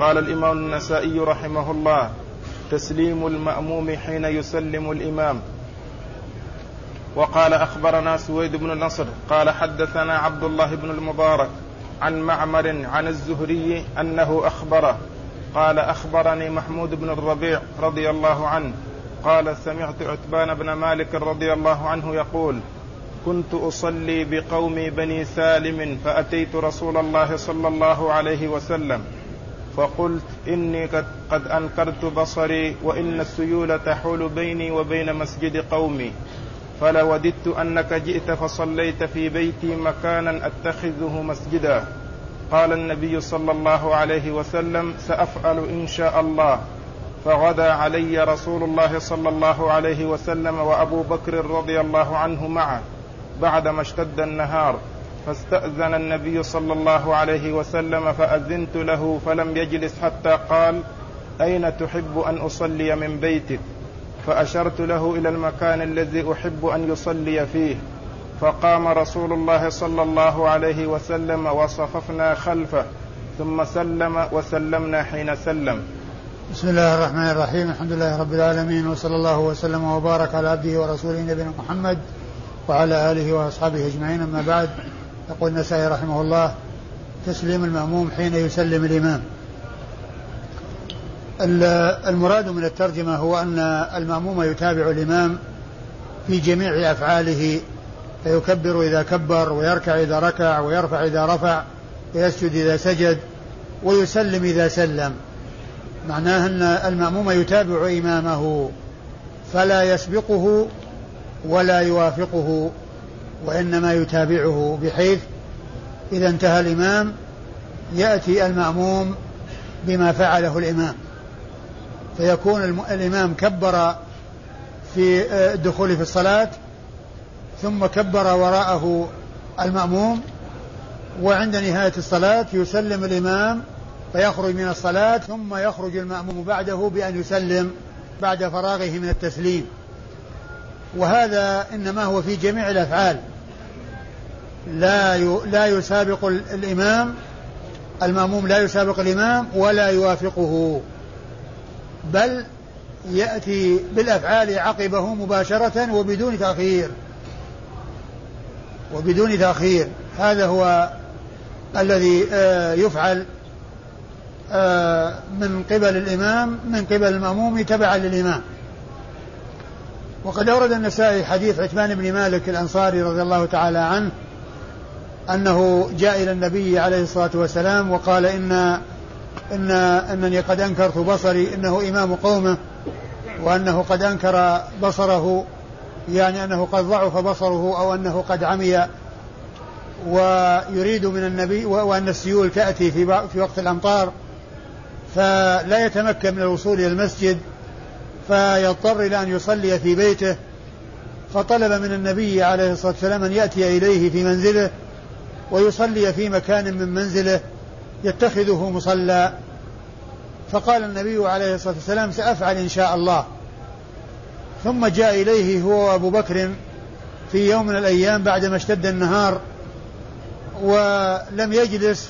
قال الإمام النسائي رحمه الله تسليم المأموم حين يسلم الإمام. وقال أخبرنا سويد بن نصر قال حدثنا عبد الله بن المبارك عن معمر عن الزهري أنه أخبره. قال أخبرني محمود بن الربيع رضي الله عنه قال سمعت عتبان بن مالك رضي الله عنه يقول كنت أصلي بقومي بني سالم فأتيت رسول الله صلى الله عليه وسلم. فقلت إني قد أنكرت بصري وإن السيول تحول بيني وبين مسجد قومي. فلوددت أنك جئت فصليت في بيتي مكانا أتخذه مسجدا. قال النبي صلى الله عليه وسلم سأفعل إن شاء الله. فغدا علي رسول الله صلى الله عليه وسلم وأبو بكر رضي الله عنه معه بعدما اشتد النهار. فاستأذن النبي صلى الله عليه وسلم فأذنت له فلم يجلس حتى قال أين تحب أن أصلي من بيتك؟ فأشرت له إلى المكان الذي أحب أن يصلي فيه. فقام رسول الله صلى الله عليه وسلم وصففنا خلفه ثم سلم وسلمنا حين سلم. بسم الله الرحمن الرحيم. الحمد لله رب العالمين وصلى الله وسلم وبارك على عبده ورسوله نبينا محمد وعلى آله وأصحابه أجمعين. أما بعد يقول النسائي رحمه الله تسليم المأموم حين يسلم الإمام. المراد من الترجمة هو أن المأموم يتابع الإمام في جميع أفعاله فيكبر إذا كبر ويركع إذا ركع ويرفع إذا رفع ويسجد إذا سجد ويسلم إذا سلم. معناه أن المأموم يتابع إمامه فلا يسبقه ولا يوافقه. وإنما يتابعه بحيث إذا انتهى الإمام يأتي المأموم بما فعله الإمام. فيكون الإمام كبر في الدخول في الصلاة ثم كبر وراءه المأموم وعند نهاية الصلاة يسلم الإمام فيخرج من الصلاة ثم يخرج المأموم بعده بأن يسلم بعد فراغه من التسليم. وهذا إنما هو في جميع الأفعال. لا لا يسابق الإمام المأموم لا يسابق الإمام ولا يوافقه. بل يأتي بالأفعال عقبه مباشرة وبدون تأخير. وبدون تأخير. هذا هو الذي آه، يفعل آه، من قبل الإمام من قبل المأموم تبعا للإمام. وقد أورد النسائي حديث عثمان بن مالك الأنصاري رضي الله تعالى عنه أنه جاء إلى النبي عليه الصلاة والسلام وقال إن إن أنني قد أنكرت بصري إنه إمام قومه وأنه قد أنكر بصره يعني أنه قد ضعف بصره أو أنه قد عمي. ويريد من النبي وأن السيول تأتي في في وقت الأمطار فلا يتمكن من الوصول إلى المسجد فيضطر إلى أن يصلي في بيته فطلب من النبي عليه الصلاة والسلام أن يأتي إليه في منزله ويصلي في مكان من منزله يتخذه مصلى. فقال النبي عليه الصلاة والسلام سأفعل إن شاء الله. ثم جاء إليه هو وأبو بكر في يوم من الأيام بعدما اشتد النهار ولم يجلس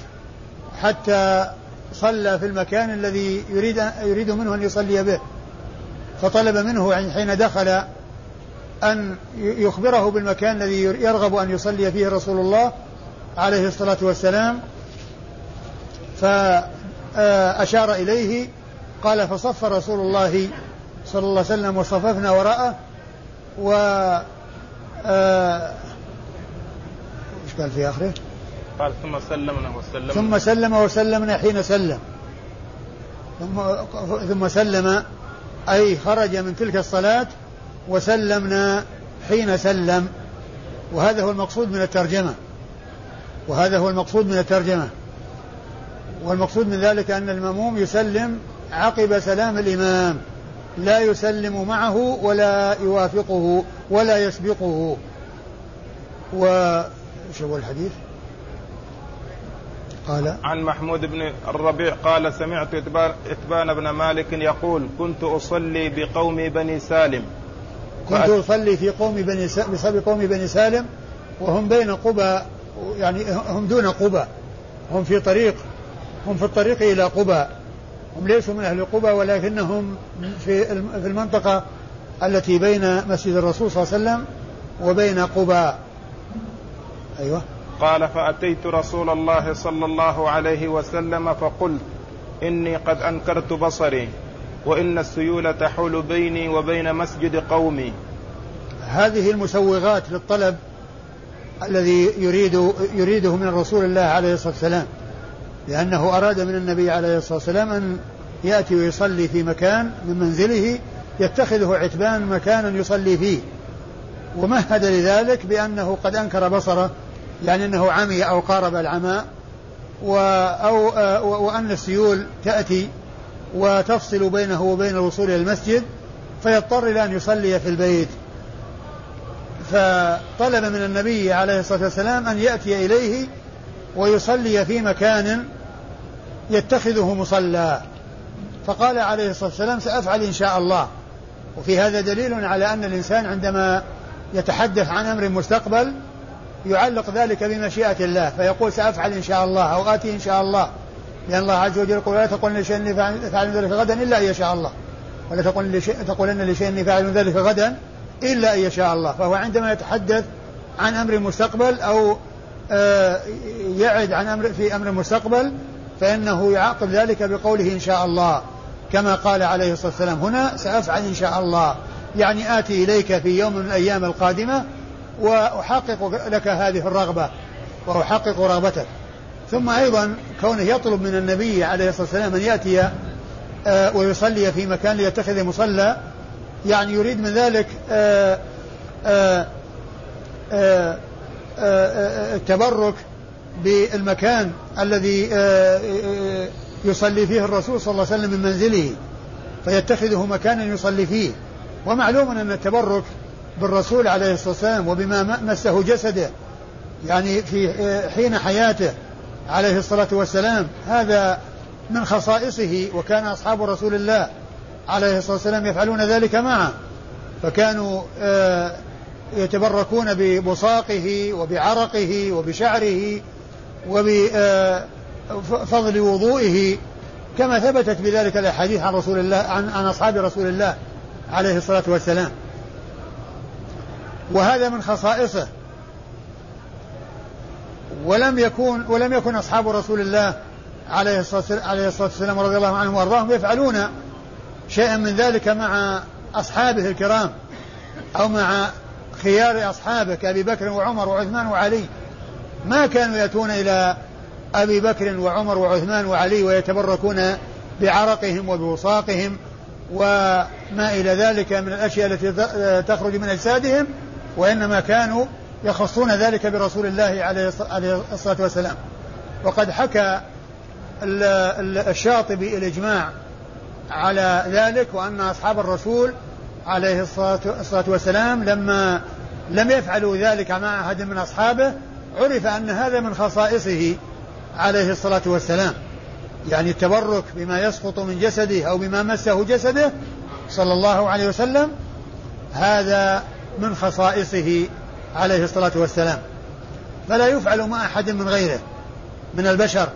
حتى صلى في المكان الذي يريد يريد منه أن يصلي به. فطلب منه حين دخل أن يخبره بالمكان الذي يرغب أن يصلي فيه رسول الله عليه الصلاة والسلام. فأشار إليه قال فصف رسول الله صلى الله عليه وسلم وصففنا وراءه و إيش قال في آخره؟ قال ثم سلمنا وسلمنا. ثم سلم وسلمنا حين سلم. ثم ثم سلم أي خرج من تلك الصلاة وسلمنا حين سلم. وهذا هو المقصود من الترجمة. وهذا هو المقصود من الترجمة. والمقصود من ذلك أن المأموم يسلم عقب سلام الإمام. لا يسلم معه ولا يوافقه ولا يسبقه. و هو الحديث؟ قال عن محمود بن الربيع قال سمعت إتبان بن مالك يقول كنت أصلي بقوم بني سالم. كنت أصلي في قوم بني بسبب قوم بني سالم وهم بين قبى يعني هم دون قبى. هم في طريق هم في الطريق إلى قبى. هم ليسوا من أهل قبى ولكنهم في في المنطقة التي بين مسجد الرسول صلى الله عليه وسلم وبين قبى. أيوة. قال فأتيت رسول الله صلى الله عليه وسلم فقلت إني قد أنكرت بصري وإن السيول تحول بيني وبين مسجد قومي. هذه المسوغات للطلب الذي يريد يريده من رسول الله عليه الصلاة والسلام لأنه أراد من النبي عليه الصلاة والسلام أن يأتي ويصلي في مكان من منزله يتخذه عتبان مكانا يصلي فيه. ومهد لذلك بأنه قد أنكر بصره. يعني أنه عمي أو قارب العماء و أو وأن السيول تأتي وتفصل بينه وبين الوصول إلى المسجد فيضطر إلى أن يصلي في البيت. فطلب من النبي عليه الصلاة والسلام أن يأتي إليه ويصلي في مكان يتخذه مصلى. فقال عليه الصلاة والسلام سأفعل إن شاء الله. وفي هذا دليل على أن الإنسان عندما يتحدث عن أمر مستقبل يعلق ذلك بمشيئة الله فيقول سأفعل إن شاء الله أو آتي إن شاء الله. لأن الله عز وجل يقول لا تقولن لشيء إني فاعل ذلك غدا إلا أن يشاء الله. ولا تقولن لشيء تقولن لشيء إني فاعل ذلك غدا إلا أن يشاء الله. فهو عندما يتحدث عن أمر مستقبل أو آه، يعد عن أمر في أمر مستقبل فإنه يعاقب ذلك بقوله إن شاء الله. كما قال عليه الصلاة والسلام هنا سأفعل إن شاء الله. يعني آتي إليك في يوم من الأيام القادمة وأحقق لك هذه الرغبة وأحقق رغبتك. ثم أيضا كونه يطلب من النبي عليه الصلاة والسلام أن يأتي آه، ويصلي في مكان ليتخذ مصلى يعني يريد من ذلك آه، آه، التبرك بالمكان الذي يصلي فيه الرسول صلى الله عليه وسلم من منزله فيتخذه مكانا يصلي فيه. ومعلوم أن التبرك بالرسول عليه الصلاة والسلام وبما مسه جسده يعني في حين حياته عليه الصلاة والسلام. هذا من خصائصه وكان أصحاب رسول الله عليه الصلاة والسلام يفعلون ذلك معه. فكانوا آه، يتبركون ببصاقه وبعرقه وبشعره وبفضل آه، وضوئه. كما ثبتت بذلك الأحاديث عن رسول الله عن, عن أصحاب رسول الله عليه الصلاة والسلام. وهذا من خصائصه. ولم يكون ولم يكن أصحاب رسول الله عليه الصلاة والسلام رضي الله عنهم وأرضاهم يفعلون شيئا من ذلك مع أصحابه الكرام أو مع خيار اصحابه كابي بكر وعمر وعثمان وعلي. ما كانوا يأتون إلى أبي بكر وعمر وعثمان وعلي ويتبركون بعرقهم وبوساقهم وما إلى ذلك من الأشياء التي تخرج من أجسادهم. وإنما كانوا يخصون ذلك برسول الله عليه الصلاة والسلام. وقد حكى الشاطبي الإجماع على ذلك وأن أصحاب الرسول عليه الصلاة والسلام لما لم يفعلوا ذلك مع أحد من أصحابه عرف أن هذا من خصائصه عليه الصلاة والسلام. يعني التبرك بما يسقط من جسده أو بما مسه جسده صلى الله عليه وسلم هذا من خصائصه عليه الصلاة والسلام. فلا يفعل مع أحد من غيره من البشر.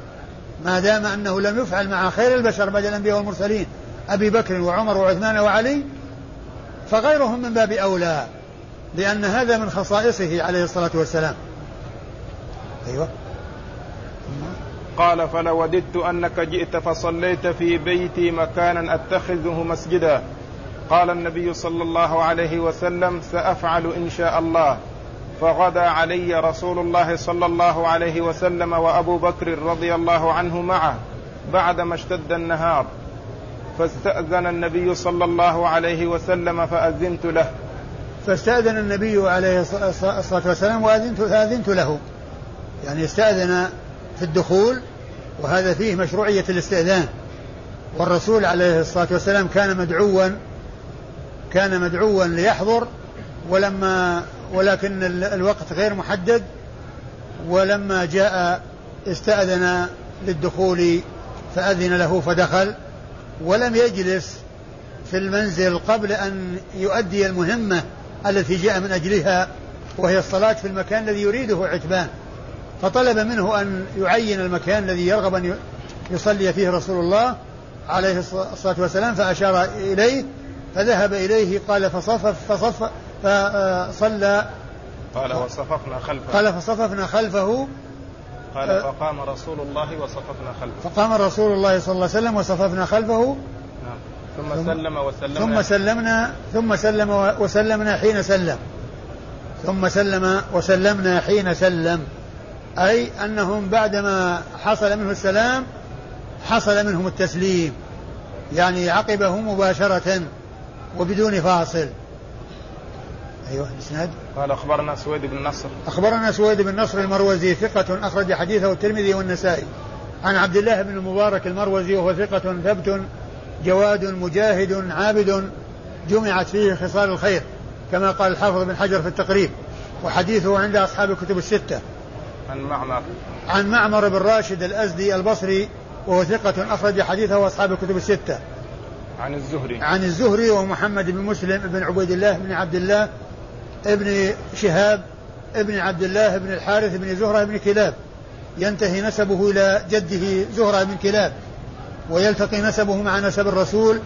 ما دام أنه لم يفعل مع خير البشر بعد الأنبياء والمرسلين أبي بكر وعمر وعثمان وعلي فغيرهم من باب أولى لأن هذا من خصائصه عليه الصلاة والسلام. أيوة. قال فلوددت أنك جئت فصليت في بيتي مكانا أتخذه مسجدا. قال النبي صلى الله عليه وسلم سأفعل إن شاء الله. فغدا علي رسول الله صلى الله عليه وسلم وأبو بكر رضي الله عنه معه بعدما اشتد النهار. فاستأذن النبي صلى الله عليه وسلم فأذنت له. فاستأذن النبي عليه الصلاة والسلام واذنت فأذنت له. يعني استأذن في الدخول وهذا فيه مشروعية الاستئذان. والرسول عليه الصلاة والسلام كان مدعوا كان مدعوا ليحضر ولما ولكن الوقت غير محدد ولما جاء استأذن للدخول فأذن له فدخل ولم يجلس في المنزل قبل أن يؤدي المهمة التي جاء من أجلها وهي الصلاة في المكان الذي يريده عتبان. فطلب منه أن يعين المكان الذي يرغب أن يصلي فيه رسول الله عليه الصلاة والسلام فأشار إليه فذهب إليه قال فصفف فصف فصلى. قال وصففنا خلفه. قال فصففنا خلفه. قال فقام رسول الله وصففنا خلفه. فقام رسول الله صلى الله عليه وسلم وصففنا خلفه. نعم. ثم سلم وسلمنا ثم سلمنا ثم سلم وسلمنا حين سلم. ثم سلم وسلمنا حين سلم. أي أنهم بعدما حصل منه السلام حصل منهم التسليم. يعني عقبه مباشرة. وبدون فاصل. أيوه الإسناد. قال أخبرنا سويد بن نصر. أخبرنا سويد بن نصر المروزي ثقة أخرج حديثه الترمذي والنسائي. عن عبد الله بن المبارك المروزي وهو ثقة ثبت جواد مجاهد عابد جمعت فيه خصال الخير كما قال الحافظ بن حجر في التقريب وحديثه عند أصحاب الكتب الستة. عن معمر. عن معمر بن راشد الأزدي البصري وهو ثقة أخرج حديثه أصحاب الكتب الستة. عن الزهري. عن الزهري ومحمد بن مسلم بن عبيد الله بن عبد الله ابن شهاب ابن عبد الله بن الحارث بن زهرة بن كلاب. ينتهي نسبه إلى جده زهرة بن كلاب ويلتقي نسبه مع نسب الرسول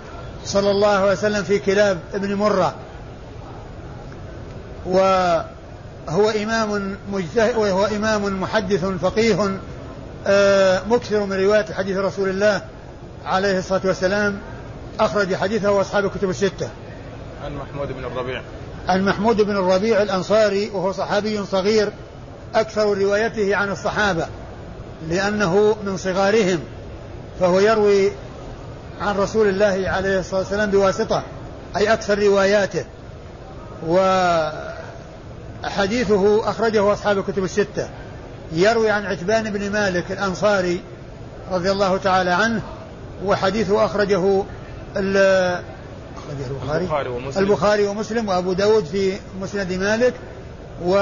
صلى الله عليه وسلم في كلاب ابن مرة. وهو إمام مجتهد وهو إمام محدث فقيه آه، مكثر من رواية حديث رسول الله عليه الصلاة والسلام. أخرج حديثه وأصحاب الكتب الستة. عن محمود بن الربيع. عن محمود بن الربيع الأنصاري وهو صحابي صغير أكثر روايته عن الصحابة لأنه من صغارهم فهو يروي عن رسول الله عليه الصلاة والسلام بواسطة أي أكثر رواياته. وحديثه أخرجه أصحاب الكتب الستة. يروي عن عتبان بن مالك الأنصاري رضي الله تعالى عنه وحديثه أخرجه البخاري. البخاري ومسلم. البخاري ومسلم وأبو داود في مسند مالك و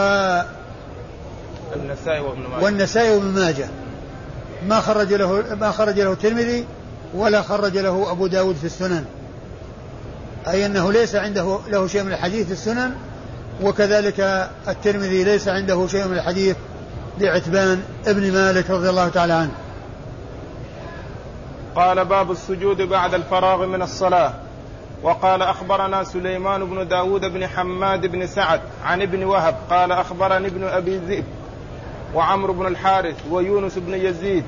النسائي وابن ماجه. والنسائي وابن ماجه. ما خرج له ما خرج له الترمذي ولا خرج له أبو داود في السنن. أي أنه ليس عنده له شيء من الحديث في السنن وكذلك الترمذي ليس عنده شيء من الحديث لعتبان ابن مالك رضي الله تعالى عنه. قال باب السجود بعد الفراغ من الصلاة. وقال أخبرنا سليمان بن داود بن حماد بن سعد عن ابن وهب قال أخبرني ابن أبي ذئب وعمرو بن الحارث ويونس بن يزيد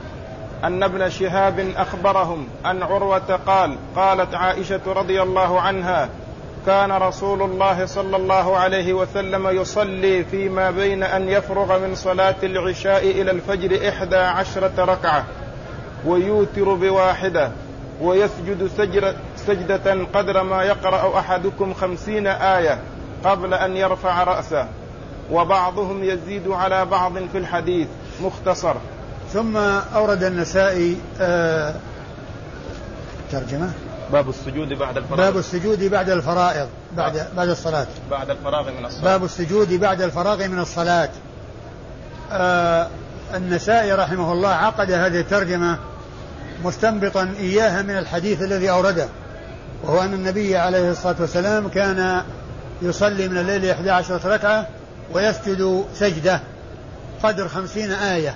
أن ابن شهاب أخبرهم أن عروة قال قالت عائشة رضي الله عنها كان رسول الله صلى الله عليه وسلم يصلي فيما بين أن يفرغ من صلاة العشاء إلى الفجر إحدى عشرة ركعة. ويوتر بواحدة ويسجد سجدة قدر ما يقرأ أحدكم خمسين آية قبل أن يرفع رأسه. وبعضهم يزيد على بعض في الحديث. مختصر. ثم أورد النسائي آه ترجمة. باب السجود بعد الفرائض. باب السجود بعد الفرائض بعد. بعد الصلاة. بعد الفراغ من الصلاة. باب السجود بعد الفراغ من الصلاة. آه النسائي رحمه الله عقد هذه الترجمة مستنبطا إياها من الحديث الذي أورده وهو أن النبي عليه الصلاة والسلام كان يصلي من الليل 11 ركعة ويسجد سجدة قدر خمسين آية.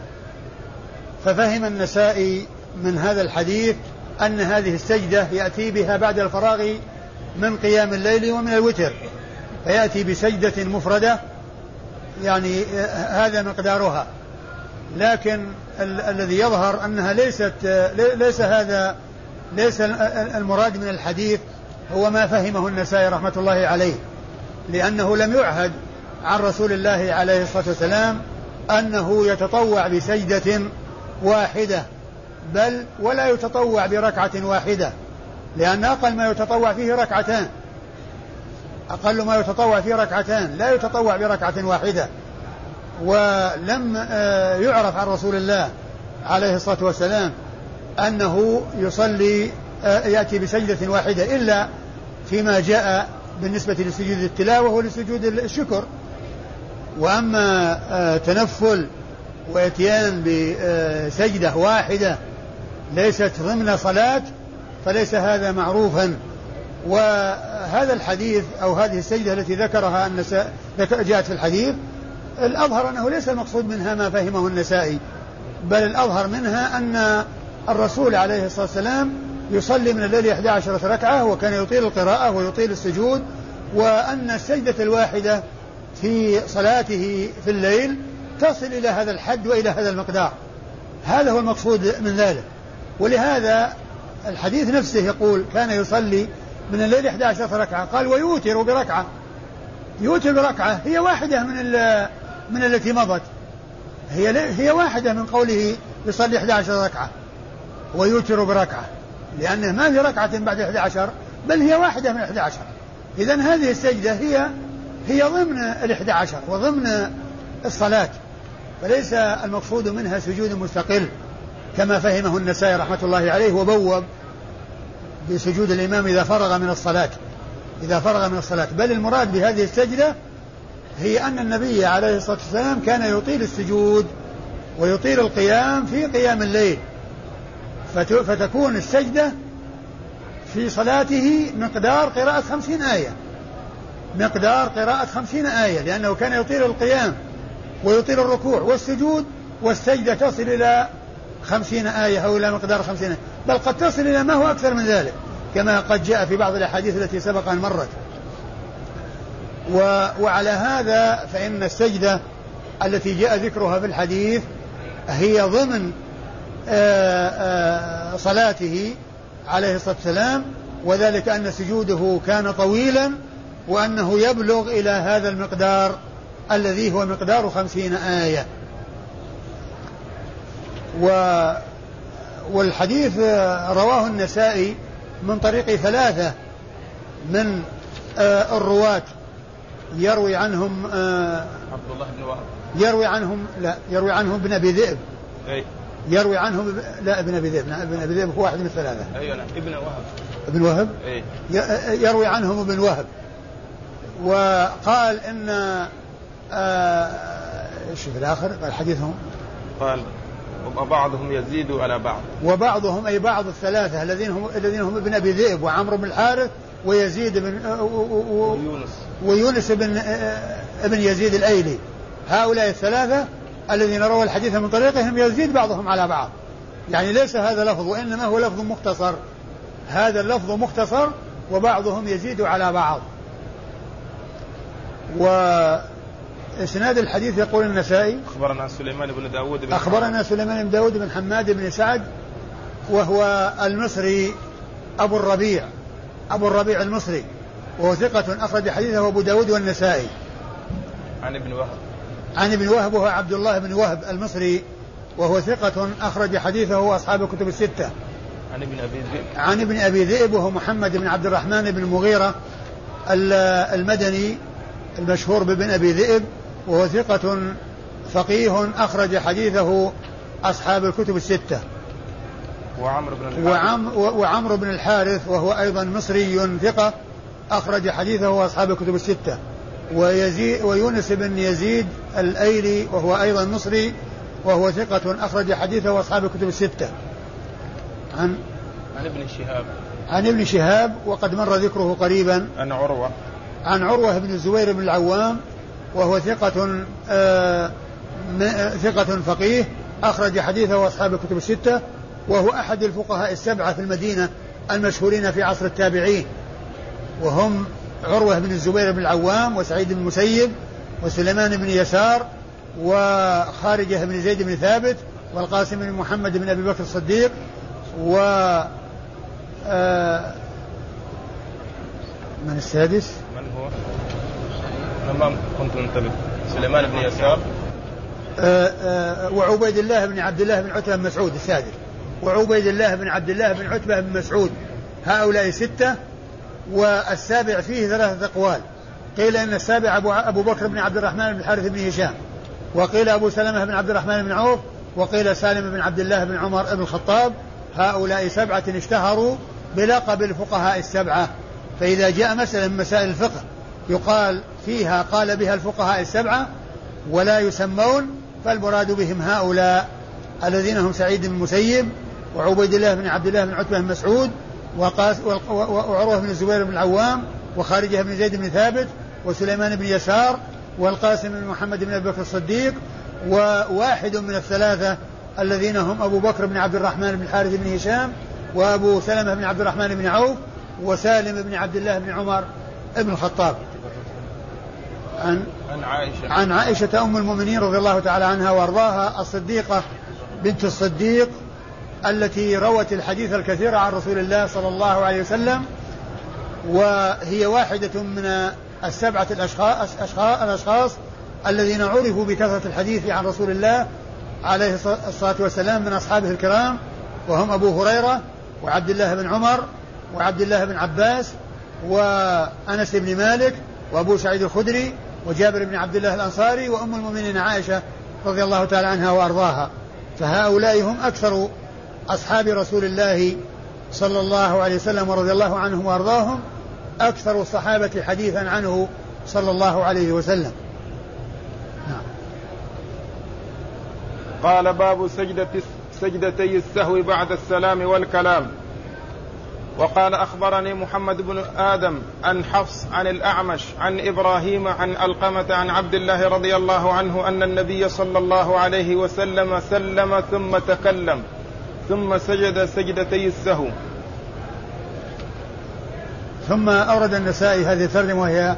ففهم النسائي من هذا الحديث أن هذه السجدة يأتي بها بعد الفراغ من قيام الليل ومن الوتر فيأتي بسجدة مفردة يعني هذا مقدارها. لكن ال- الذي يظهر أنها ليست ليس هذا ليس المراد من الحديث هو ما فهمه النسائي رحمة الله عليه لأنه لم يعهد عن رسول الله عليه الصلاة والسلام أنه يتطوع بسجدة واحدة بل ولا يتطوع بركعة واحدة لأن أقل ما يتطوع فيه ركعتان أقل ما يتطوع فيه ركعتان لا يتطوع بركعة واحدة. ولم آه، يعرف عن رسول الله عليه الصلاة والسلام أنه يصلي آه، يأتي بسجدة واحدة إلا فيما جاء بالنسبة لسجود التلاوة ولسجود الشكر. وأما آه، تنفل وإتيان بسجدة واحدة ليست ضمن صلاة فليس هذا معروفا. وهذا الحديث أو هذه السجدة التي ذكرها النساء جاءت في الحديث الأظهر أنه ليس المقصود منها ما فهمه النسائي بل الأظهر منها أن الرسول عليه الصلاة والسلام يصلي من الليل 11 ركعة وكان يطيل القراءة ويطيل السجود وأن السجدة الواحدة في صلاته في الليل تصل إلى هذا الحد وإلى هذا المقدار. هذا هو المقصود من ذلك. ولهذا الحديث نفسه يقول كان يصلي من الليل 11 ركعة قال ويوتر بركعة. يوتر بركعة هي واحدة من من التي مضت. هي هي واحدة من قوله يصلي 11 ركعة ويوتر بركعة لأنه ما في ركعة بعد 11 بل هي واحدة من 11 إذا هذه السجدة هي هي ضمن ال 11 وضمن الصلاة. فليس المقصود منها سجود مستقل كما فهمه النسائي رحمة الله عليه وبوب بسجود الإمام إذا فرغ من الصلاة. إذا فرغ من الصلاة. بل المراد بهذه السجدة هي أن النبي عليه الصلاة والسلام كان يطيل السجود ويطيل القيام في قيام الليل. فتكون السجدة في صلاته مقدار قراءة خمسين آية. مقدار قراءة خمسين آية لأنه كان يطيل القيام ويطيل الركوع والسجود والسجدة تصل إلى خمسين آية أو إلى مقدار خمسين آية. بل قد تصل إلى ما هو أكثر من ذلك كما قد جاء في بعض الأحاديث التي سبق أن مرت. و وعلى هذا فإن السجدة التي جاء ذكرها في الحديث هي ضمن آآ آآ صلاته عليه الصلاة والسلام وذلك أن سجوده كان طويلا وأنه يبلغ إلى هذا المقدار الذي هو مقدار خمسين آية. و والحديث رواه النسائي من طريق ثلاثة من آه الرواة يروي عنهم آه عبد الله بن وهب. يروي عنهم لا يروي عنهم ابن أبي ذئب. أي. يروي عنهم لا ابن أبي ذئب ابن أبي ذئب هو واحد من الثلاثة. أيوه نعم. ابن وهب. ابن وهب؟ أي. يروي عنهم ابن وهب. وقال إن آه إيش في الآخر؟ قال حديثهم. قال وبعضهم يزيد على بعض. وبعضهم أي بعض الثلاثة الذين هم الذين هم ابن أبي ذئب وعمرو بن الحارث ويزيد بن ويونس. ويونس بن ابن يزيد الأيلي. هؤلاء الثلاثة الذين رووا الحديث من طريقهم يزيد بعضهم على بعض. يعني ليس هذا لفظ وإنما هو لفظ مختصر. هذا اللفظ مختصر وبعضهم يزيد على بعض. و اسناد الحديث يقول النسائي أخبرنا سليمان بن داود بن أخبرنا سليمان بن داود بن حماد بن سعد وهو المصري أبو الربيع. أبو الربيع المصري وهو ثقة أخرج حديثه أبو داود والنسائي. عن ابن وهب. عن ابن وهب وهو عبد الله بن وهب المصري وهو ثقة أخرج حديثه أصحاب الكتب الستة. عن ابن أبي ذئب. عن ابن أبي ذئب وهو محمد بن عبد الرحمن بن المغيرة المدني المشهور بابن أبي ذئب وهو ثقة فقيه أخرج حديثه أصحاب الكتب الستة. وعمرو بن الحارث. وعم وعمرو بن الحارث وهو أيضا مصري ثقة أخرج حديثه أصحاب الكتب الستة. ويزيد ويونس بن يزيد الأيلي وهو أيضا مصري وهو ثقة أخرج حديثه أصحاب الكتب الستة. عن عن ابن شهاب. عن ابن شهاب وقد مر ذكره قريبا. عن عروة. عن عروة بن الزبير بن العوام وهو ثقة آه ثقة فقيه أخرج حديثه أصحاب الكتب الستة. وهو أحد الفقهاء السبعة في المدينة المشهورين في عصر التابعين. وهم عروة بن الزبير بن العوام وسعيد بن المسيب وسليمان بن يسار وخارجة بن زيد بن ثابت والقاسم بن محمد بن أبي بكر الصديق و آه من السادس؟ من هو؟ ما كنت منتبه. سليمان بن يسار. آه آه وعبيد الله بن عبد الله بن عتبة بن مسعود السادس. وعبيد الله بن عبد الله بن عتبة بن مسعود. هؤلاء ستة والسابع فيه ثلاثة أقوال. قيل إن السابع أبو, أبو بكر بن عبد الرحمن بن الحارث بن هشام. وقيل أبو سلمة بن عبد الرحمن بن عوف. وقيل سالم بن عبد الله بن عمر بن الخطاب. هؤلاء سبعة اشتهروا بلقب الفقهاء السبعة. فإذا جاء مسألة من مسائل الفقه يقال فيها قال بها الفقهاء السبعة ولا يسمون فالمراد بهم هؤلاء الذين هم سعيد بن المسيب وعبيد الله بن عبد الله بن عتبة بن مسعود وقاس وعروة بن الزبير بن العوام وخارجة بن زيد بن ثابت وسليمان بن يسار والقاسم بن محمد بن أبي بكر الصديق وواحد من الثلاثة الذين هم أبو بكر بن عبد الرحمن بن الحارث بن هشام وأبو سلمة بن عبد الرحمن بن عوف وسالم بن عبد الله بن عمر بن الخطاب. عن عن عائشة. عن عائشة أم المؤمنين رضي الله تعالى عنها وأرضاها الصديقة بنت الصديق التي روت الحديث الكثير عن رسول الله صلى الله عليه وسلم وهي واحدة من السبعة الأشخاص, الأشخاص الذين عرفوا بكثرة الحديث عن رسول الله عليه الصلاة والسلام من أصحابه الكرام وهم أبو هريرة وعبد الله بن عمر وعبد الله بن عباس وأنس بن مالك وأبو سعيد الخدري وجابر بن عبد الله الأنصاري وأم المؤمنين عائشة رضي الله تعالى عنها وأرضاها. فهؤلاء هم أكثر أصحاب رسول الله صلى الله عليه وسلم ورضي الله عنهم وأرضاهم أكثر الصحابة حديثا عنه صلى الله عليه وسلم. نعم. قال باب سجدة سجدتي السهو بعد السلام والكلام. وقال أخبرني محمد بن آدم عن حفص عن الأعمش عن إبراهيم عن ألقمة عن عبد الله رضي الله عنه أن النبي صلى الله عليه وسلم سلم ثم تكلم. ثم سجد سجدتي السهو. ثم أورد النسائي هذه الترجمة وهي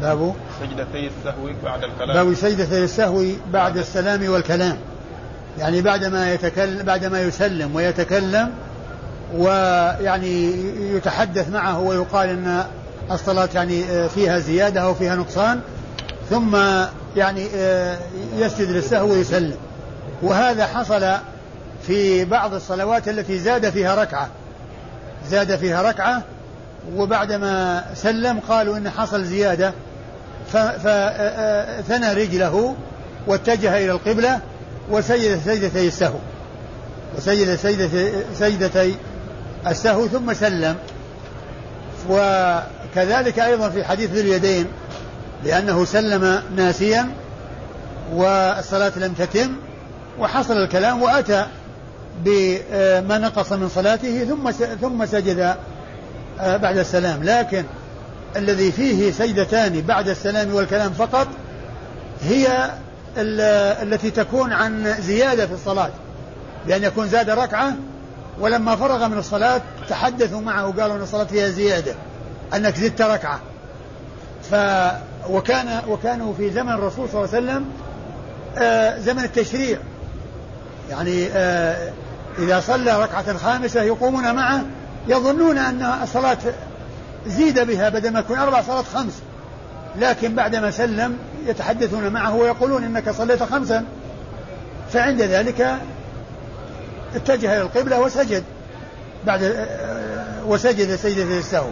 باب سجدتي السهو بعد الكلام. باب سجدتي السهو بعد السلام والكلام. يعني بعدما يتكلم بعدما يسلم ويتكلم ويعني يتحدث معه ويقال إن الصلاة يعني فيها زيادة أو فيها نقصان ثم يعني يسجد للسهو ويسلم. وهذا حصل في بعض الصلوات التي زاد فيها ركعة. زاد فيها ركعة وبعدما سلم قالوا إن حصل زيادة فثنى رجله واتجه إلى القبلة وسجد سجدتي السهو. وسجد سجدتي, السهو ثم سلم. وكذلك أيضا في حديث ذي اليدين لأنه سلم ناسيا والصلاة لم تتم وحصل الكلام وأتى بما نقص من صلاته ثم ثم سجد آه، بعد السلام. لكن الذي فيه سجدتان بعد السلام والكلام فقط هي التي تكون عن زيادة في الصلاة. بأن يكون زاد ركعة ولما فرغ من الصلاة تحدثوا معه وقالوا أن الصلاة فيها زيادة أنك زدت ركعة. ف وكان وكانوا في زمن الرسول صلى الله عليه وسلم آه زمن التشريع. يعني آه إذا صلى ركعة خامسة يقومون معه يظنون أن الصلاة زيد بها بدل ما يكون أربع صلاة خمس. لكن بعدما سلم يتحدثون معه ويقولون إنك صليت خمسا. فعند ذلك اتجه إلى القبلة وسجد. بعد وسجد سجدة السهو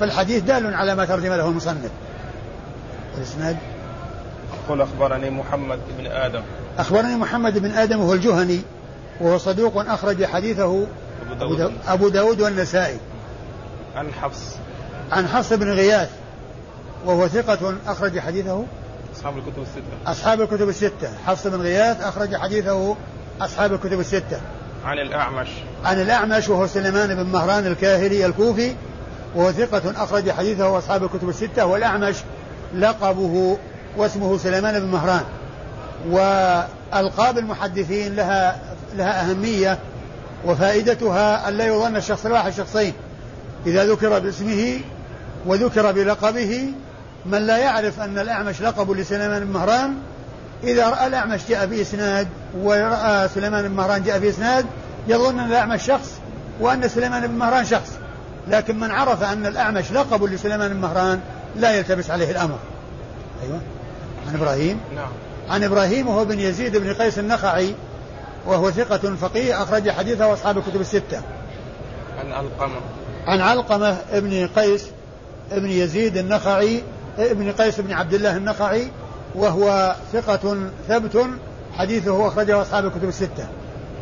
فالحديث دال على ما ترجم له المصنف. الإسناد؟ قل أخبرني محمد بن آدم. أخبرني محمد بن آدم وهو الجهني. وهو صدوق أخرج حديثه أبو داود, أبو داود والنسائي. عن حفص. عن حفص بن غياث. وهو ثقة أخرج حديثه أصحاب الكتب الستة. أصحاب الكتب الستة. حفص بن غياث أخرج حديثه أصحاب الكتب الستة. عن الأعمش. عن الأعمش وهو سليمان بن مهران الكاهلي الكوفي. وهو ثقة أخرج حديثه أصحاب الكتب الستة. والأعمش لقبه واسمه سليمان بن مهران. وألقاب المحدثين لها لها أهمية وفائدتها أن لا يظن الشخص الواحد شخصين. إذا ذكر باسمه وذكر بلقبه من لا يعرف أن الأعمش لقب لسليمان بن مهران إذا رأى الأعمش جاء بإسناد ورأى سليمان بن مهران جاء بإسناد يظن أن الأعمش شخص وأن سليمان بن مهران شخص. لكن من عرف أن الأعمش لقب لسليمان بن مهران لا يلتبس عليه الأمر. أيوة. عن إبراهيم؟ نعم. عن إبراهيم وهو بن يزيد بن قيس النخعي وهو ثقة فقيه أخرج حديثه أصحاب الكتب الستة عن علقمة عن علقمة ابن قيس ابن يزيد النخعي ابن قيس بن عبد الله النخعي وهو ثقة ثبت حديثه أخرجه أصحاب الكتب الستة.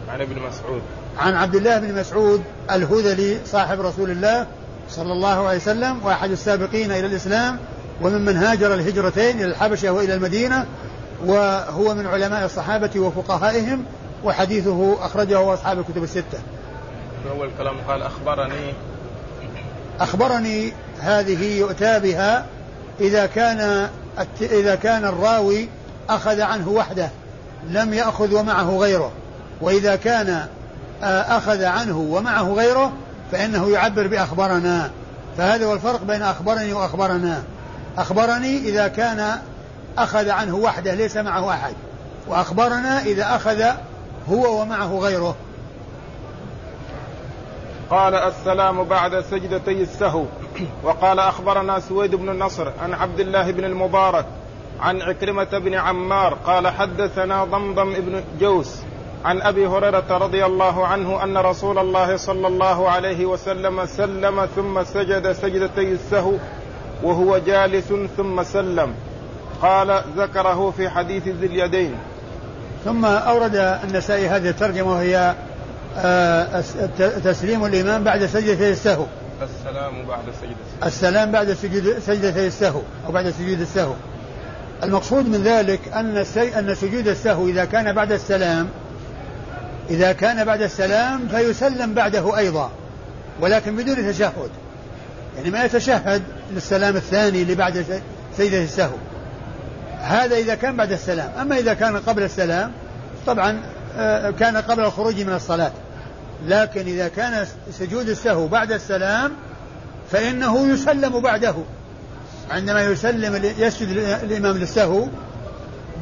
عن ابن مسعود. عن عبد الله بن مسعود الهذلي صاحب رسول الله صلى الله عليه وسلم وأحد السابقين إلى الإسلام وممن هاجر الهجرتين إلى الحبشة وإلى المدينة وهو من علماء الصحابة وفقهائهم وحديثه أخرجه أصحاب الكتب الستة. في أول كلام قال أخبرني. أخبرني هذه يؤتى بها إذا كان إذا كان الراوي أخذ عنه وحده لم يأخذ ومعه غيره. وإذا كان أخذ عنه ومعه غيره فإنه يعبر بأخبرنا. فهذا هو الفرق بين أخبرني وأخبرنا. أخبرني إذا كان أخذ عنه وحده ليس معه أحد. وأخبرنا إذا أخذ هو ومعه غيره. قال السلام بعد سجدتي السهو. وقال أخبرنا سويد بن النصر عن عبد الله بن المبارك عن عكرمة بن عمار قال حدثنا ضمضم بن جوس عن أبي هريرة رضي الله عنه أن رسول الله صلى الله عليه وسلم سلم ثم سجد سجدتي السهو وهو جالس ثم سلم. قال ذكره في حديث ذي اليدين. ثم أورد النسائي هذه الترجمة وهي آه، تسليم الامام بعد سجدتي السهو. السلام بعد سجدة السلام بعد سجود سجدتي السهو أو بعد سجود السهو. المقصود من ذلك أن أن سجود السهو إذا كان بعد السلام إذا كان بعد السلام فيسلم بعده أيضا ولكن بدون تشهد. يعني ما يتشهد للسلام الثاني اللي بعد سيدة السهو. هذا إذا كان بعد السلام. أما إذا كان قبل السلام طبعا آه، كان قبل الخروج من الصلاة. لكن إذا كان سجود السهو بعد السلام فإنه يسلم بعده. عندما يسلم يسجد الإمام للسهو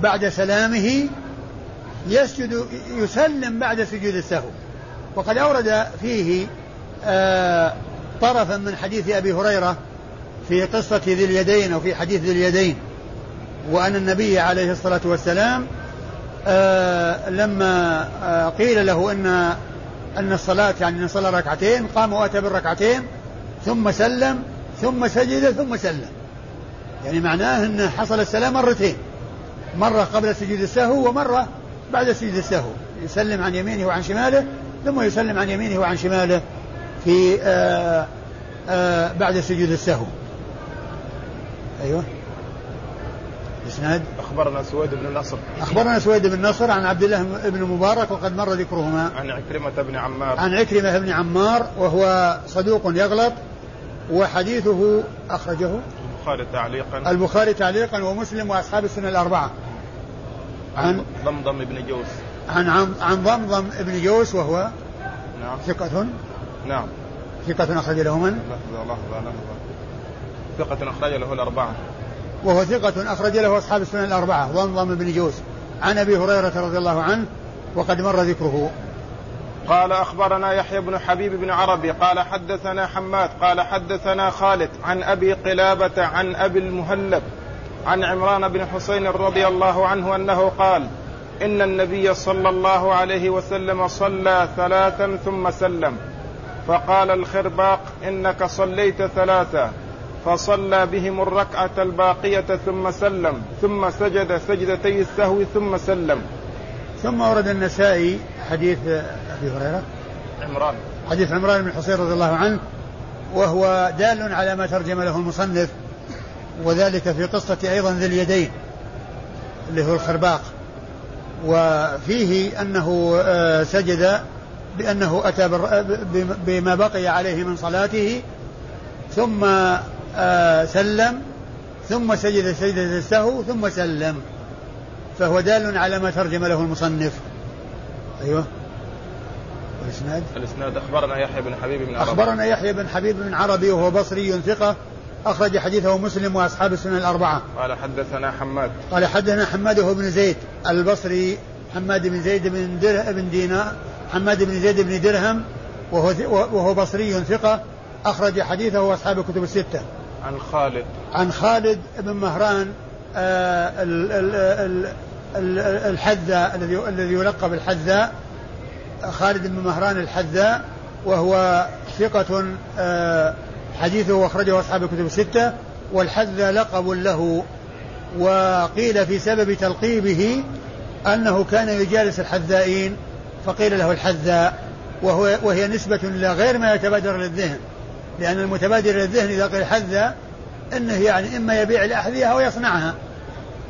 بعد سلامه يسجد يسلم بعد سجود السهو. وقد أورد فيه آه طرفا من حديث أبي هريرة في قصة ذي اليدين أو في حديث ذي اليدين. وأن النبي عليه الصلاة والسلام آه لما آه قيل له أن أن الصلاة يعني أن صلى ركعتين قام وأتى بالركعتين ثم سلم ثم سجد ثم سلم. يعني معناه أن حصل السلام مرتين. مرة قبل سجود السهو ومرة بعد سجود السهو. يسلم عن يمينه وعن شماله ثم يسلم عن يمينه وعن شماله في آآ آه، آآ آه، بعد سجود السهو. أيوه. إسناد؟ أخبرنا سويد بن نصر. أخبرنا سويد بن نصر عن عبد الله بن مبارك وقد مر ذكرهما. عن عكرمة بن عمار. عن عكرمة بن عمار وهو صدوق يغلط وحديثه أخرجه البخاري تعليقا. البخاري تعليقا ومسلم وأصحاب السنة الأربعة. عن ضمضم بن جوس. عن عن ضمضم بن جوس وهو نعم. ثقة. نعم. ثقة أخرج له من؟ لحظة لحظة لحظة ثقة أخرج له الأربعة. وهو ثقة أخرج له أصحاب السنن الأربعة ضمضم بن جوس عن أبي هريرة رضي الله عنه وقد مر ذكره. قال أخبرنا يحيى بن حبيب بن عربي قال حدثنا حماد قال حدثنا خالد عن أبي قلابة عن أبي المهلب عن عمران بن حسين رضي الله عنه أنه قال إن النبي صلى الله عليه وسلم صلى ثلاثا ثم سلم. فقال الخرباق إنك صليت ثلاثا فصلى بهم الركعة الباقية ثم سلم ثم سجد سجدتي السهو ثم سلم. ثم ورد النسائي حديث أبي هريرة. عمران. حديث عمران بن حسين رضي الله عنه وهو دال على ما ترجم له المصنف وذلك في قصة أيضا ذي اليدين اللي هو الخرباق. وفيه أنه آه، سجد بأنه أتى بما بقي عليه من صلاته ثم آه، سلم ثم سجد سجدة السهو ثم سلم. فهو دال على ما ترجم له المصنف. أيوه. الإسناد الإسناد. أخبرنا يحيى بن حبيب بن عربي أخبرنا يحيى بن حبيب بن عربي وهو بصري ثقة أخرج حديثه مسلم وأصحاب السنن الأربعة. قال حدثنا حماد. قال حدثنا حماد هو بن زيد البصري حماد بن زيد بن در بن دينار حماد بن زيد بن درهم وهو وهو بصري ثقة أخرج حديثه أصحاب الكتب الستة. عن خالد. عن خالد بن مهران آه الحذاء الذي الذي يلقب الحذاء خالد بن مهران الحذاء وهو ثقة آه حديثه أخرجه أصحاب الكتب الستة والحذ لقب له. وقيل في سبب تلقيبه أنه كان يجالس الحذائين فقيل له الحذاء وهو وهي نسبة إلى غير ما يتبادر للذهن. لأن المتبادر للذهن إذا قيل حذاء أنه يعني إما يبيع الأحذية أو يصنعها.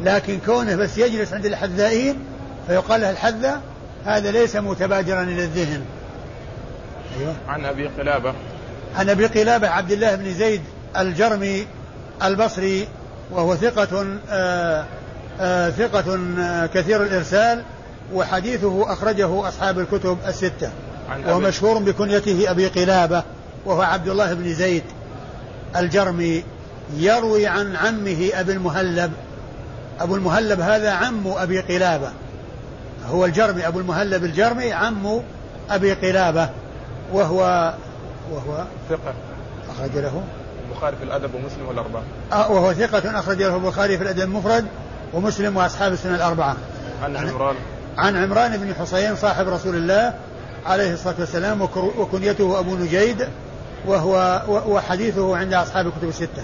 لكن كونه بس يجلس عند الحذائين فيقال له الحذاء هذا ليس متبادرا إلى الذهن أيوة. عن أبي قلابة. عن أبي قلابة عبد الله بن زيد الجرمي البصري وهو ثقة آآ آآ ثقة كثير الإرسال وحديثه أخرجه أصحاب الكتب الستة. ومشهور بكنيته أبي قلابة. وهو عبد الله بن زيد الجرمي يروي عن عمه أبي المهلب. أبو المهلب هذا عم أبي قلابة. هو الجرمي أبو المهلب الجرمي عم أبي قلابة. وهو وهو ثقة. أخرج له. البخاري في الأدب ومسلم والأربعة آه وهو ثقة أخرج له البخاري في الأدب المفرد ومسلم وأصحاب السنة الأربعة. عن عمران. عن عمران بن حسين صاحب رسول الله عليه الصلاة والسلام وكنيته أبو نجيد وهو وحديثه عند أصحاب الكتب الستة.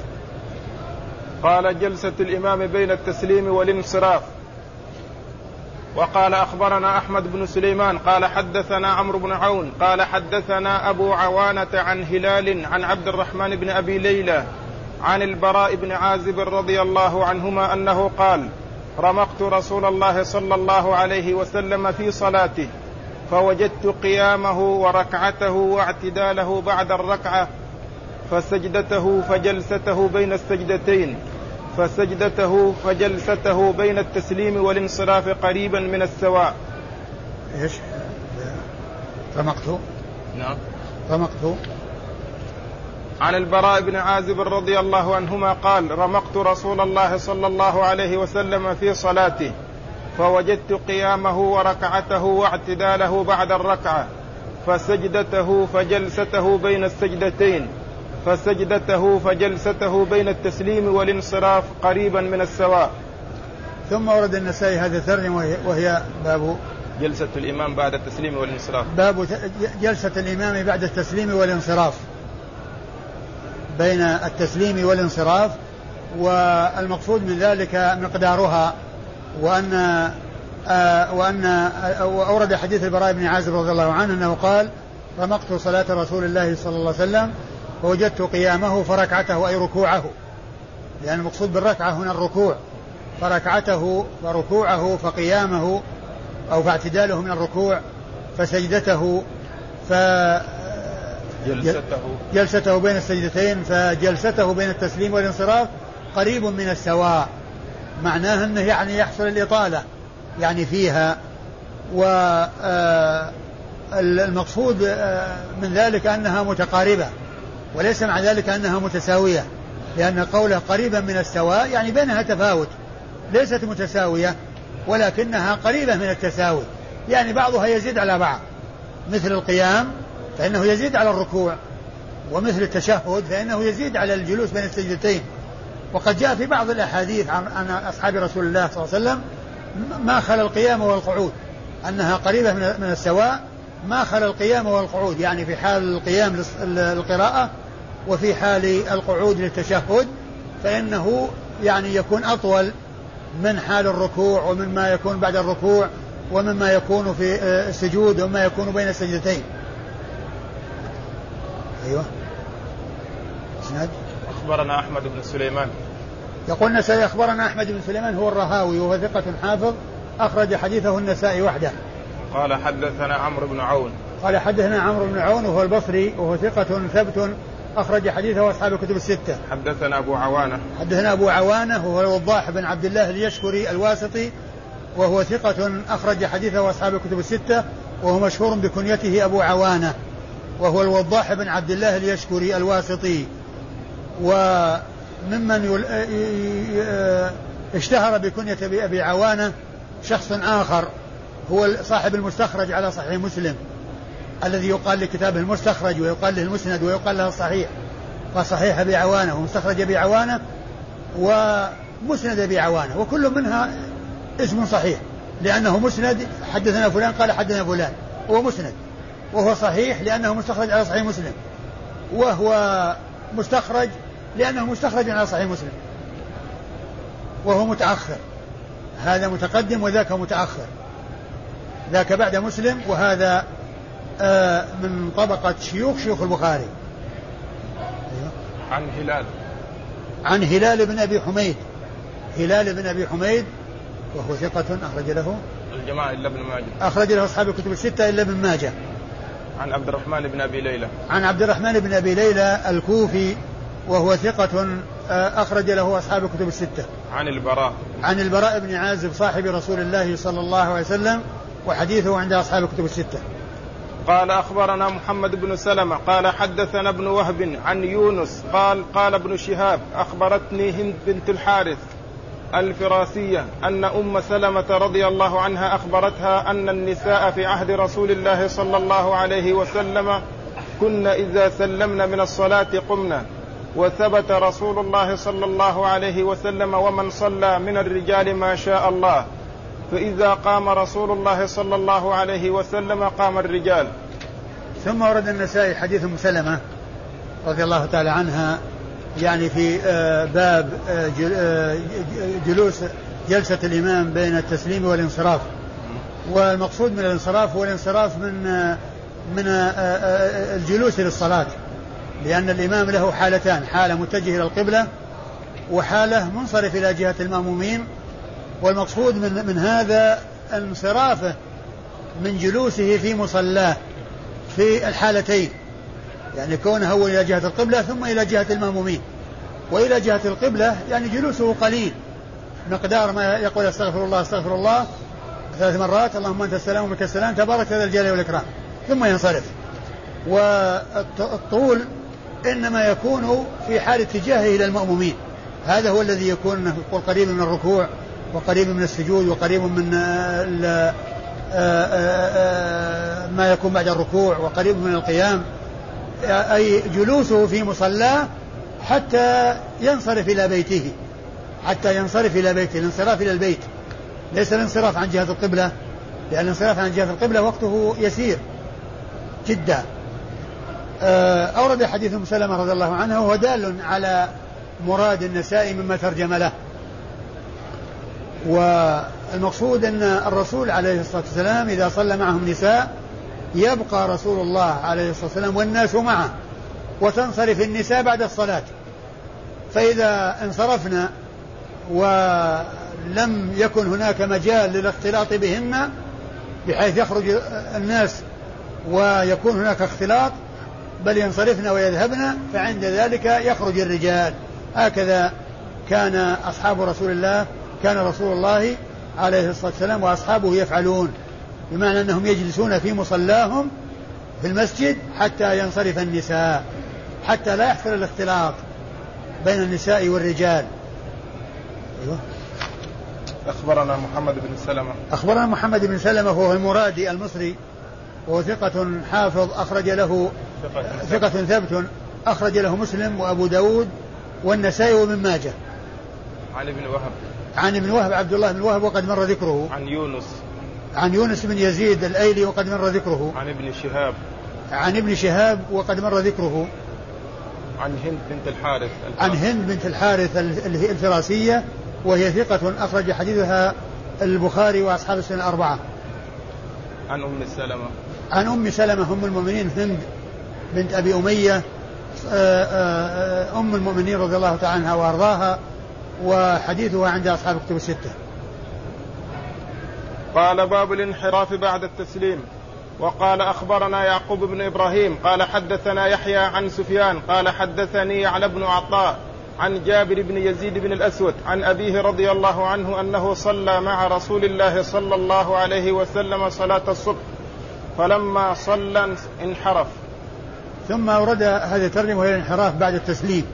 قال جلسة الإمام بين التسليم والانصراف. وقال أخبرنا أحمد بن سليمان قال حدثنا عمرو بن عون قال حدثنا أبو عوانة عن هلال عن عبد الرحمن بن أبي ليلى عن البراء بن عازب رضي الله عنهما أنه قال رمقت رسول الله صلى الله عليه وسلم في صلاته فوجدت قيامه وركعته واعتداله بعد الركعة فسجدته فجلسته بين السجدتين فسجدته فجلسته بين التسليم والانصراف قريبا من السواء. إيش؟ رمقت نعم. رمقت عن البراء بن عازب رضي الله عنهما قال رمقت رسول الله صلى الله عليه وسلم في صلاته. فوجدت قيامه وركعته واعتداله بعد الركعة فسجدته فجلسته بين السجدتين فسجدته فجلسته بين التسليم والانصراف قريبا من السواء. ثم ورد النسائي هذا الترجمة وهي باب جلسة الإمام بعد التسليم والانصراف. باب جلسة الإمام بعد التسليم والانصراف. بين التسليم والانصراف والمقصود من ذلك مقدارها وأن آه وأن آه وأورد حديث البراء بن عازب رضي الله عنه أنه قال رمقت صلاة رسول الله صلى الله عليه وسلم فوجدت قيامه فركعته أي ركوعه. لأن المقصود بالركعة هنا الركوع. فركعته وركوعه فقيامه أو فاعتداله من الركوع فسجدته ف جلسته. جلسته بين السجدتين فجلسته بين التسليم والانصراف قريب من السواء. معناه أنه يعني يحصل الإطالة يعني فيها. و آه، المقصود آه، من ذلك أنها متقاربة وليس مع ذلك أنها متساوية لأن قوله قريبا من السواء يعني بينها تفاوت ليست متساوية ولكنها قريبة من التساوي. يعني بعضها يزيد على بعض مثل القيام فإنه يزيد على الركوع ومثل التشهد فإنه يزيد على الجلوس بين السجدتين. وقد جاء في بعض الأحاديث عن, عن أصحاب رسول الله صلى الله عليه وسلم ما خلا القيام والقعود أنها قريبة من السواء ما خلا القيام والقعود يعني في حال القيام للقراءة وفي حال القعود للتشهد فإنه يعني يكون أطول من حال الركوع ومما يكون بعد الركوع ومما يكون في السجود وما يكون بين السجدتين. أيوه. إسناد؟ أخبرنا أحمد بن سليمان يقول النسائي أخبرنا أحمد بن سليمان هو الرهاوي وهو ثقة حافظ أخرج حديثه النسائي وحده قال حدثنا عمرو بن عون قال حدثنا عمرو بن عون وهو البصري وهو ثقة ثبت أخرج حديثه أصحاب الكتب الستة. حدثنا أبو عوانة. حدثنا أبو عوانة وهو الوضاح بن عبد الله اليشكري الواسطي وهو ثقة أخرج حديثه أصحاب الكتب الستة وهو مشهور بكنيته أبو عوانة وهو الوضاح بن عبد الله اليشكري الواسطي وممن اشتهر بكنية أبي عوانة شخص آخر هو صاحب المستخرج على صحيح مسلم الذي يقال لكتابه المستخرج ويقال له المسند ويقال له الصحيح فصحيح أبي عوانة ومستخرج أبي عوانة ومسند أبي عوانة وكل منها اسم صحيح لأنه مسند حدثنا فلان قال حدثنا فلان هو مسند وهو صحيح لأنه مستخرج على صحيح مسلم وهو مستخرج لأنه مستخرج على صحيح مسلم. وهو متأخر. هذا متقدم وذاك متأخر. ذاك بعد مسلم وهذا آه من طبقة شيوخ شيوخ البخاري. أيوه. عن هلال. عن هلال بن أبي حميد. هلال بن أبي حميد وهو ثقة أخرج له. الجماعة إلا ابن ماجه. أخرج له أصحاب الكتب الستة إلا ابن ماجه. عن عبد الرحمن بن أبي ليلى. عن عبد الرحمن بن أبي ليلى الكوفي. وهو ثقة آه، أخرج له أصحاب الكتب الستة. عن البراء. عن البراء بن عازب صاحب رسول الله صلى الله عليه وسلم وحديثه عند أصحاب الكتب الستة. قال أخبرنا محمد بن سلمة قال حدثنا ابن وهب عن يونس قال قال ابن شهاب أخبرتني هند بنت الحارث الفراسية أن أم سلمة رضي الله عنها أخبرتها أن النساء في عهد رسول الله صلى الله عليه وسلم كن إذا سلمن من الصلاة قمنا وثبت رسول الله صلى الله عليه وسلم ومن صلى من الرجال ما شاء الله. فإذا قام رسول الله صلى الله عليه وسلم قام الرجال. ثم ورد النسائي حديث ام سلمة رضي الله تعالى عنها يعني في آه، باب آه، آه، جلوس جلسة الإمام بين التسليم والانصراف. والمقصود من الانصراف هو الانصراف من من الجلوس للصلاة. لأن الإمام له حالتان حالة متجه إلى القبلة وحالة منصرف إلى جهة المأمومين. والمقصود من, من هذا انصرافه من جلوسه في مصلاه في الحالتين يعني كونه هو إلى جهة القبلة ثم إلى جهة المأمومين. وإلى جهة القبلة يعني جلوسه قليل. مقدار ما يقول أستغفر الله أستغفر الله ثلاث مرات اللهم أنت السلام ومنك السلام تبارك هذا الجلال والإكرام ثم ينصرف. والطول إنما يكون في حال اتجاهه إلى المأمومين. هذا هو الذي يكون قريب من الركوع وقريب من السجود وقريب من آه، آه، آه، ما يكون بعد الركوع وقريب من القيام. أي جلوسه في مصلاه حتى ينصرف إلى بيته حتى ينصرف إلى بيته. الانصراف إلى البيت ليس الانصراف عن جهة القبلة لأن الانصراف عن جهة القبلة وقته يسير جدا. أورد حديث أم سلمة رضي الله عنها وهو دال على مراد النساء مما ترجم له. والمقصود أن الرسول عليه الصلاة والسلام إذا صلى معهم نساء يبقى رسول الله عليه الصلاة والسلام والناس معه وتنصرف النساء بعد الصلاة. فإذا انصرفنا ولم يكن هناك مجال للاختلاط بهن بحيث يخرج الناس ويكون هناك اختلاط بل ينصرفن ويذهبن فعند ذلك يخرج الرجال. هكذا كان أصحاب رسول الله كان رسول الله عليه الصلاة والسلام وأصحابه يفعلون بمعنى أنهم يجلسون في مصلاهم في المسجد حتى ينصرف النساء حتى لا يحصل الاختلاط بين النساء والرجال. أيوة. أخبرنا محمد بن سلمة. أخبرنا محمد بن سلمة هو المرادي المصري وهو ثقة حافظ أخرج له ثقة ثبت أخرج له مسلم وأبو داود والنسائي وابن ماجه. عن ابن وهب. عن ابن وهب عبد الله بن وهب وقد مر ذكره. عن يونس. عن يونس بن يزيد الأيلي وقد مر ذكره. عن ابن شهاب. عن ابن شهاب وقد مر ذكره. عن هند بنت الحارث عن هند بنت الحارث الفراسية وهي ثقة أخرج حديثها البخاري وأصحاب السنة الأربعة. عن أم سلمة. عن أم سلمة أم المؤمنين هند. بنت أبي أمية آه، آه، أم المؤمنين رضي الله تعالى عنها وأرضاها وحديثها عند أصحاب الكتب الستة. قال باب الانحراف بعد التسليم. وقال أخبرنا يعقوب بن إبراهيم قال حدثنا يحيى عن سفيان قال حدثني على بن عطاء عن جابر بن يزيد بن الأسود عن أبيه رضي الله عنه أنه صلى مع رسول الله صلى الله عليه وسلم صلاة الصبح فلما صلى انحرف. ثم أورد هذه الترجمة وهي الانحراف بعد التسليم.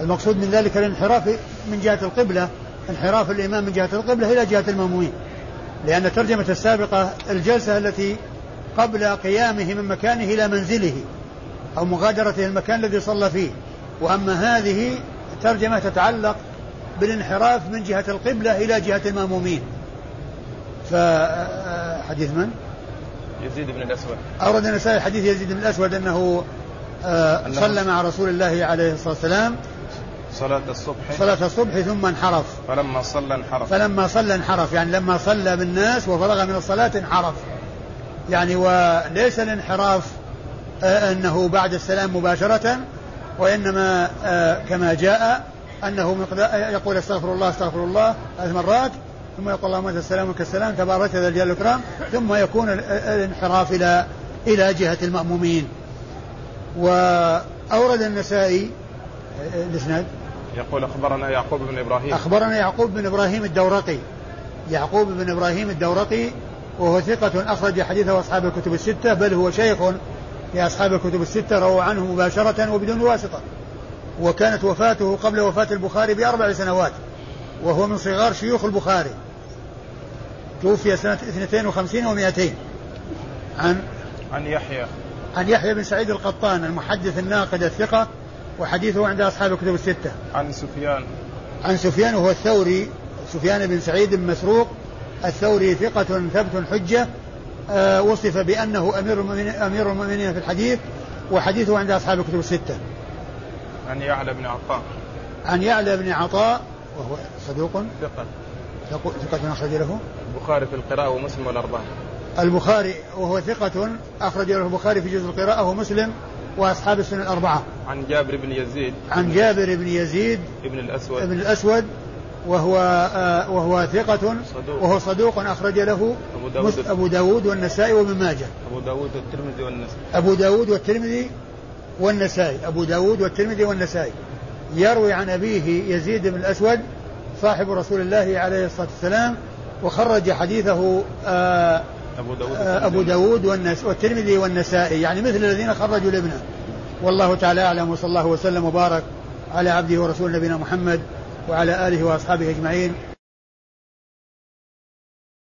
المقصود من ذلك الانحراف من جهة القبلة انحراف الإمام من جهة القبلة إلى جهة المأمومين. لأن الترجمة السابقة الجلسة التي قبل قيامه من مكانه إلى منزله أو مغادرته المكان الذي صلى فيه. وأما هذه ترجمة تتعلق بالانحراف من جهة القبلة إلى جهة المأمومين. فحديث من؟ يزيد بن الأسود. أورد النسائي حديث يزيد بن الأسود أنه آه، صلى مع رسول الله عليه الصلاة والسلام صلاة الصبح. صلاة الصبح ثم انحرف. فلما صلى انحرف. فلما صلى انحرف يعني لما صلى بالناس وفرغ من الصلاة انحرف. يعني وليس الانحراف آه أنه بعد السلام مباشرة وإنما آه كما جاء أنه يقول استغفر الله استغفر الله ثلاث مرات ثم يقول اللهم انت السلام وك السلام تبارك ذا الجلال والإكرام ثم يكون الانحراف إلى إلى جهة المأمومين. وأورد النسائي الإسناد. يقول أخبرنا يعقوب بن إبراهيم. أخبرنا يعقوب بن إبراهيم الدورقي. يعقوب بن إبراهيم الدورقي وهو ثقة أخرج حديثه أصحاب الكتب الستة بل هو شيخ لأصحاب الكتب الستة رووا عنه مباشرة وبدون واسطة. وكانت وفاته قبل وفاة البخاري بأربع سنوات وهو من صغار شيوخ البخاري. توفي سنة 52 و200 عن؟ عن يحيى. عن يحيى بن سعيد القطان المحدث الناقد الثقة وحديثه عند أصحاب الكتب الستة. عن سفيان. عن سفيان وهو الثوري سفيان بن سعيد بن مسروق الثوري ثقة ثبت حجة آه وصف بأنه أمير المؤمنين, أمير المؤمنين في الحديث وحديثه عند أصحاب الكتب الستة. عن يعلى بن عطاء. عن يعلى بن عطاء وهو صدوق. ثقة. ثقة أخرج له؟ البخاري في القراءة ومسلم والأربعة. البخاري وهو ثقة أخرج له البخاري في جزء القراءة ومسلم وأصحاب السنة الأربعة. عن جابر بن يزيد. عن جابر بن يزيد ابن الأسود. ابن الأسود وهو آه وهو ثقة صدوق. وهو صدوق أخرج له أبو داود. أبو داود والنسائي وابن ماجه. أبو داود والترمذي والنسائي. أبو داود والترمذي والنسائي. أبو داود والترمذي والنسائي. يروي عن أبيه يزيد بن الأسود صاحب رسول الله عليه الصلاة والسلام وخرج حديثه آه أبو داود آه أبو داود والنس والترمذي والنسائي يعني مثل الذين خرجوا لابنه. والله تعالى أعلم وصلى الله وسلم وبارك على عبده ورسول نبينا محمد وعلى آله وأصحابه أجمعين.